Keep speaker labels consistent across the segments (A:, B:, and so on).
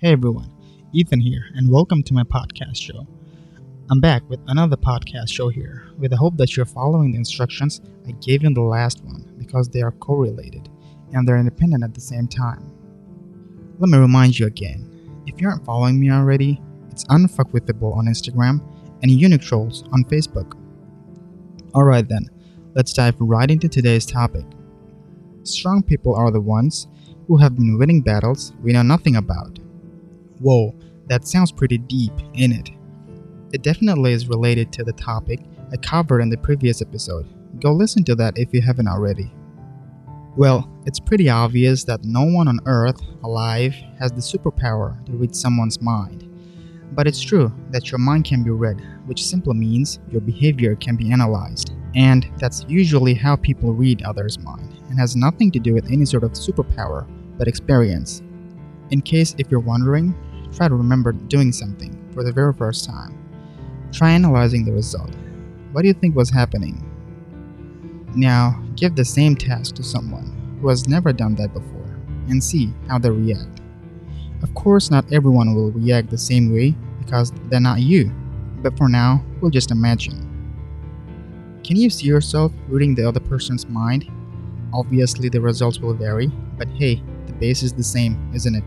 A: Hey everyone, Ethan here, and welcome to my podcast show. I'm back with another podcast show here, with the hope that you're following the instructions I gave you in the last one because they are correlated and they're independent at the same time. Let me remind you again if you aren't following me already, it's Unfuckwithable on Instagram and Unique Trolls on Facebook. Alright then, let's dive right into today's topic. Strong people are the ones who have been winning battles we know nothing about Whoa, that sounds pretty deep, ain't it? It definitely is related to the topic I covered in the previous episode. Go listen to that if you haven't already. Well, it's pretty obvious that no one on Earth alive has the superpower to read someone's mind. But it's true that your mind can be read, which simply means your behavior can be analyzed. And that's usually how people read others' mind, and has nothing to do with any sort of superpower, but experience. In case if you're wondering, Try to remember doing something for the very first time. Try analyzing the result. What do you think was happening? Now, give the same task to someone who has never done that before and see how they react. Of course, not everyone will react the same way because they're not you, but for now, we'll just imagine. Can you see yourself reading the other person's mind? Obviously, the results will vary, but hey, the base is the same, isn't it?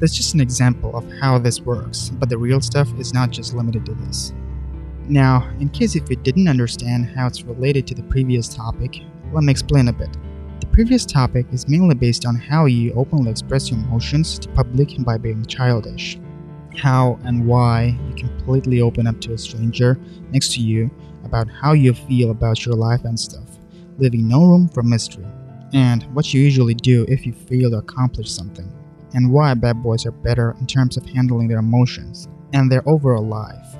A: That's just an example of how this works, but the real stuff is not just limited to this. Now, in case if you didn't understand how it's related to the previous topic, let me explain a bit. The previous topic is mainly based on how you openly express your emotions to public by being childish. How and why you completely open up to a stranger next to you about how you feel about your life and stuff, leaving no room for mystery. And what you usually do if you fail to accomplish something and why bad boys are better in terms of handling their emotions and their overall life.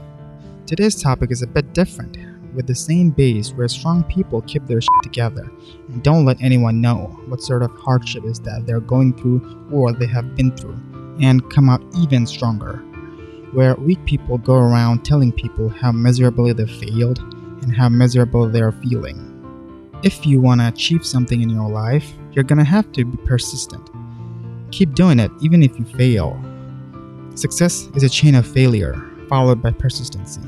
A: Today's topic is a bit different, with the same base where strong people keep their shit together and don't let anyone know what sort of hardship is that they're going through or they have been through, and come out even stronger. Where weak people go around telling people how miserably they failed and how miserable they are feeling. If you want to achieve something in your life, you're gonna have to be persistent Keep doing it even if you fail. Success is a chain of failure followed by persistency.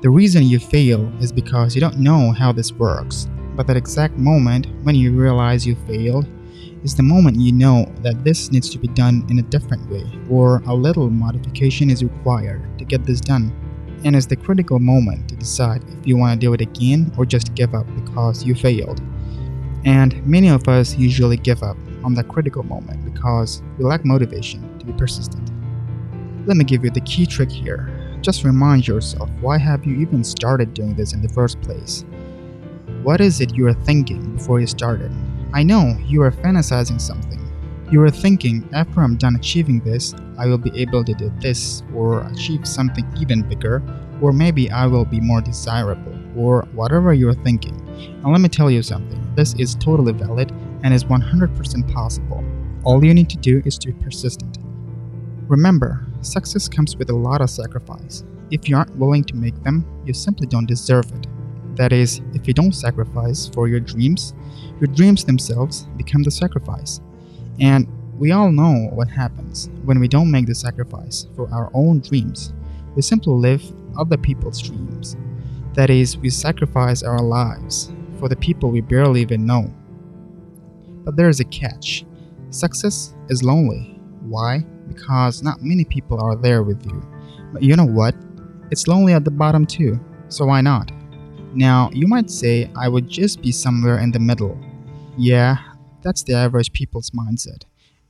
A: The reason you fail is because you don't know how this works, but that exact moment when you realize you failed is the moment you know that this needs to be done in a different way or a little modification is required to get this done. And is the critical moment to decide if you want to do it again or just give up because you failed. And many of us usually give up on that critical moment because we lack motivation to be persistent. Let me give you the key trick here. Just remind yourself why have you even started doing this in the first place? What is it you are thinking before you started? I know you are fantasizing something. You are thinking, after I'm done achieving this, I will be able to do this, or achieve something even bigger, or maybe I will be more desirable, or whatever you're thinking. And let me tell you something this is totally valid and is 100% possible. All you need to do is to be persistent. Remember, success comes with a lot of sacrifice. If you aren't willing to make them, you simply don't deserve it. That is, if you don't sacrifice for your dreams, your dreams themselves become the sacrifice. And we all know what happens when we don't make the sacrifice for our own dreams. We simply live other people's dreams. That is, we sacrifice our lives for the people we barely even know. But there is a catch success is lonely. Why? Because not many people are there with you. But you know what? It's lonely at the bottom too, so why not? Now, you might say I would just be somewhere in the middle. Yeah, that's the average people's mindset.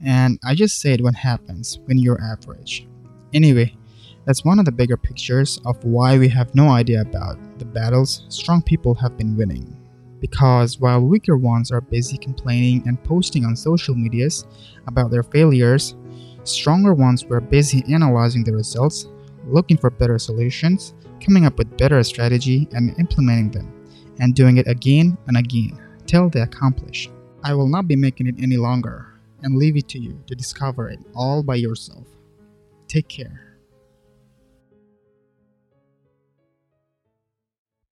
A: And I just said what happens when you're average. Anyway, that's one of the bigger pictures of why we have no idea about the battles strong people have been winning. Because while weaker ones are busy complaining and posting on social medias about their failures, stronger ones were busy analyzing the results, looking for better solutions, coming up with better strategy and implementing them, and doing it again and again till they accomplish. I will not be making it any longer and leave it to you to discover it all by yourself. Take care.